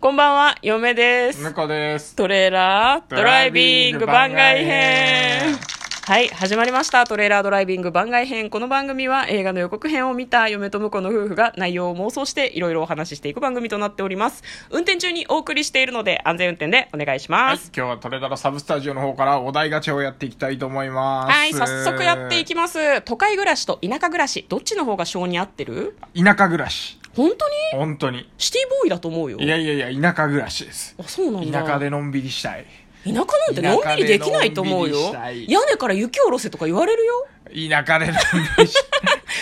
こんばんは、嫁です。向こうです。トレーラードライビング番外編。はい、始まりました。トレーラードライビング番外編。この番組は映画の予告編を見た嫁と婿の夫婦が内容を妄想していろいろお話ししていく番組となっております。運転中にお送りしているので安全運転でお願いしはい、ます。今日はトレダラサブスタジオの方からお題ガチャをやっていきたいと思います。はい、早速やっていきます。都会暮らしと田舎暮らし、どっちの方が性に合ってる？田舎暮らし。本当に？本当に。シティボーイだと思うよ。いやいやいや、田舎暮らしです。あ、そうなんだ。田舎でのんびりしたい。田舎なんてのんびりできないと思うよ屋根から雪下ろせとか言われるよ田舎でのんびりし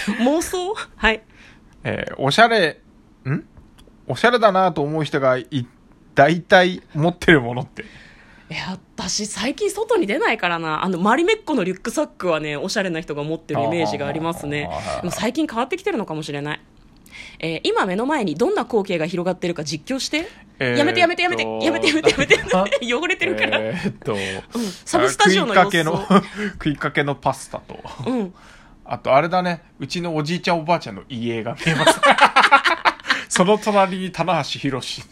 たい。妄想はいえーおしゃれ、ん？おしゃれだなと思う人がい、大体持ってるものって。いや私最近外に出ないからなあのマリメッコのリュックサックはねおしゃれな人が持ってるイメージがありますねでも最近変わってきてるのかもしれないえー今目の前にどんな光景が広がってるか実況して、えーやめてやめてやめてやめてやめてやめてやめて。汚れてるから、えーっと、サブスタジオの様子を。食いかけの、食いかけのパスタと。うん。あと、あれだね、うちのおじいちゃんおばあちゃんの家が見えます。その隣に棚橋宏。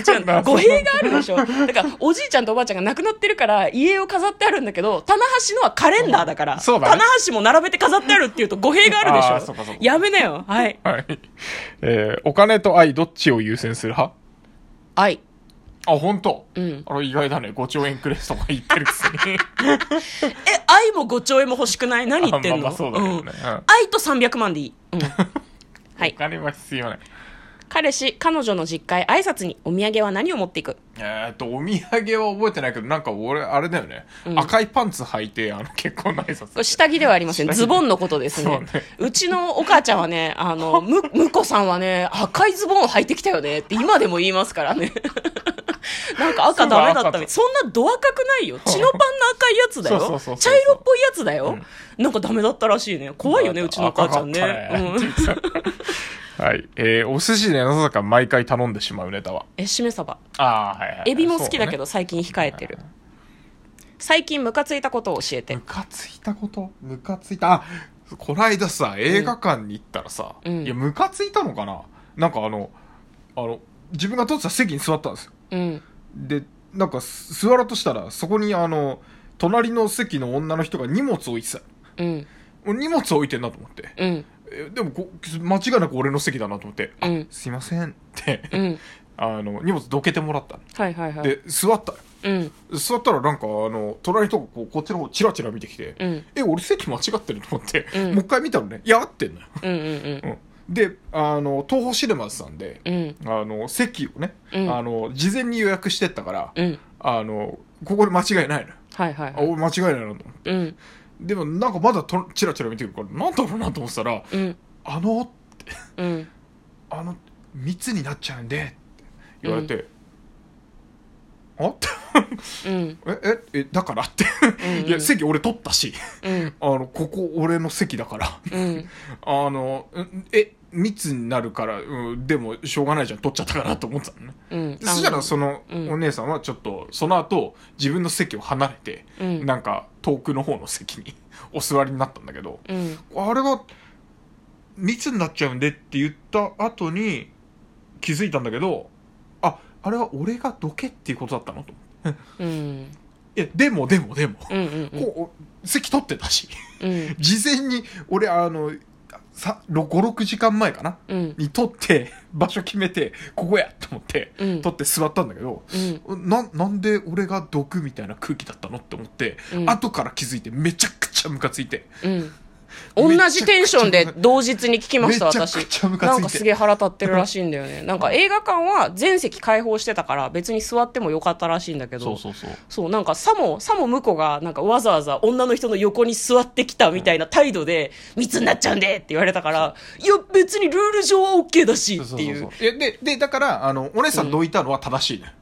違うの違う。の 語弊があるでしょ。だからおじいちゃんとおばあちゃんが亡くなってるから家を飾ってあるんだけど棚橋のはカレンダーだから、そうだね。棚橋も並べて飾ってあるっていうと語弊があるでしょ。やめなよ。はい。はい。えーお金と愛どっちを優先する派？愛。あ、本当？うん。あの、意外だね。5兆円くれとか言ってるくせに。え愛も5兆円も欲しくない？何言ってんの、そうだけどね。んうん。愛と300万でいい、うん、はおい金は必要ない。彼氏彼女の実家へ挨拶にお土産は何を持っていく？えーっと、お土産は覚えてないけど、なんか俺、あれだよね。赤いパンツ履いて、あの、結婚の挨拶下着ではありません。ズボンのことですね。そうね。うちのお母ちゃんはねあの む婿さんはね赤いズボンを履いてきたよね。って今でも言いますからね。なんか赤ダメだったみたい。そんなド赤くないよ。血のパンの赤いやつだよ。茶色っぽいやつだよ、なんかダメだったらしいね。怖いよねうちのお母ちゃんね。うん、はい。えーお寿司でなぜか毎回頼んでしまうネタは？えしめ鯖ああ、はいはい。エビも好きだけど。ど最近控えてる最近ムカついたことを教えてムカついたこと？ムカついた？あ、こないださ、映画館に行ったらさ、うんいや、ムカついたのかな？なんかあの、あの、自分が取ってた席に座ったんですよ。うんで、なんかす座ろうとしたら、そこにあの、隣の席の女の人が荷物置いてた。うん俺荷物置いてんなと思って。うんえでもこ、間違いなく俺の席だなと思って、あうん。すいませんって、うん。あの、荷物どけてもらったの。はいはいはい。で、座った。よ。うん。座ったらなんかあの、隣の人がこうこっちの方チラチラ見てきて、うん。え、俺席間違ってると思って、うん。もう一回見たらね、いや、合ってんのよ。うんうんうん。で、あの、東宝シネマズさんで、うん。あの、席をね、うん。あの、事前に予約してったから、うん。あの、ここで間違いないのはいはいはい。俺間違いないなと思って。うんでもなんかまだとチラチラ見てくるから、なんだろうなと思ってたら、うん。あの、うん。あの、密になっちゃうんで、って言われて、あ？ってうん。え、え、え、だからって。うんいや、席俺取ったし、うん。あの、ここ俺の席だから。うん。あの、んえ、密になるから、うん、でもしょうがないじゃん、取っちゃったからと思ってたのね。うん。そしたらそのうん。お姉さんはちょっと、その後、自分の席を離れて、うん。なんか遠くの方の席にお座りになったんだけど、うん。あれが、密になっちゃうんでって言った後に気づいたんだけど、あ、あれは俺がどけっていうことだったのと。うん。いや、でもでもでも、うんうん。こう、席取ってたし、うん。事前に俺あの、さ、5、6時間前かな？うん。に撮って、場所決めて、ここやと思って、うん。撮って座ったんだけど、うん。な、なんで俺が毒みたいな空気だったの？って思って、うん。後から気づいてめちゃくちゃムカついて。うん同じテンションで同日に聞きました私。なんかすげえ腹立ってるらしいんだよね。なんか映画館は全席開放してたから別に座ってもよかったらしいんだけど。そうそう。そう、なんかさも、さも向こうが、なんかわざわざ女の人の横に座ってきたみたいな態度で、密になっちゃうんでって言われたから、いや、別にルール上は OK だしそうそうっていう。そうそうえで、で、だから、あの、お姉さんどいたのは正しいね。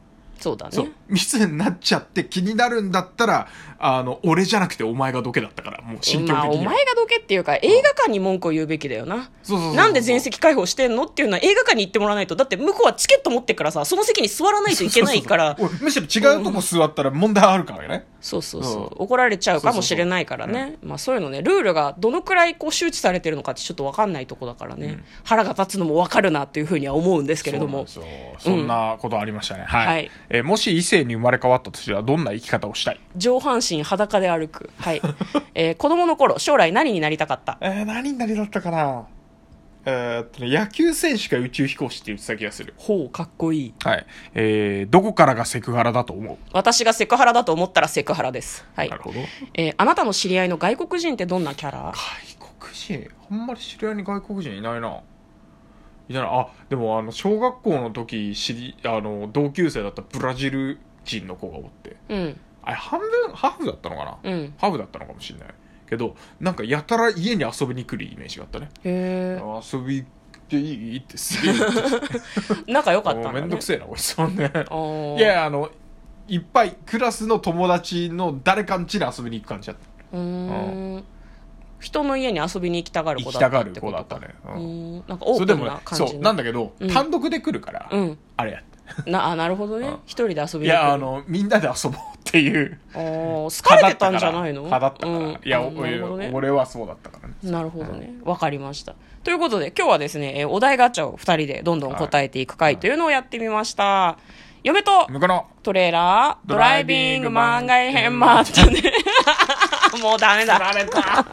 そうだね。そう。密になっちゃって気になるんだったらあの俺じゃなくてお前がどけだったからもう心境まあ、的には、お前がどけっていうか映画館に文句を言うべきだよな。なんで全席開放してんのっていうのは映画館に行ってもらわないとだって向こうはチケット持ってっからさその席に座らないといけないから。むしろ違うとこ座ったら問題あるからね、そうそうそうう。ん。怒られちゃうかもしれないからね。まあそういうのねルールがどのくらいこう周知されてるのかってちょっと分かんないとこだからね、うん。腹が立つのも分かるなっていうふうには思うんですけれども。そんなことありましたね、はい、はいえーもし異性に生まれ変わったとしたらどんな生き方をしたい？上半身裸で歩く。はい、えー子供の頃将来何になりたかった？えー、何になりだったかな？えーっとね、野球選手か宇宙飛行士って言ってた気がする。ほうかっこいい。はい。えー、どこからがセクハラだと思う？私がセクハラだと思ったらセクハラです。はい。なるほど。えーあなたの知り合いの外国人ってどんなキャラ？外国人？あんまり知り合いに外国人いないな。いないな。あ、でもあの、小学校の時知り、あの、同級生だったブラジル人の子がおって。うん。あれ、半分、ハーフだったのかな、うん。ハーフだったのかもしれない。けど、なんかやたら家に遊びに来るイメージがあったね。遊びっていいってすげえ仲良かったんだ、ね、めんどくせえなこいつそんねいやあのいっぱいクラスの友達の誰かん家に遊びに行く感じだった。うーん人の家に遊びに行きたがる行子だったきたがるってことか。子だったね、ううん。なんかオープンな感じそうなんだけど、うん単独で来るから、うん。あれやなあなるほどね。うん。一人で遊びいに行くやあのみんなで遊ぼうっていう。あー好かれてたんじゃないの？派だったから、うん。いや、あおなるほどね。俺はそうだったからね。なるほどね。わかりました。ということで、今日はですね、えーお題ガチャを二人でどんどん答えていく回というのをやってみました。嫁と向こうのトレーラー、ドライビング番外編もあったね。もうダメだ。られた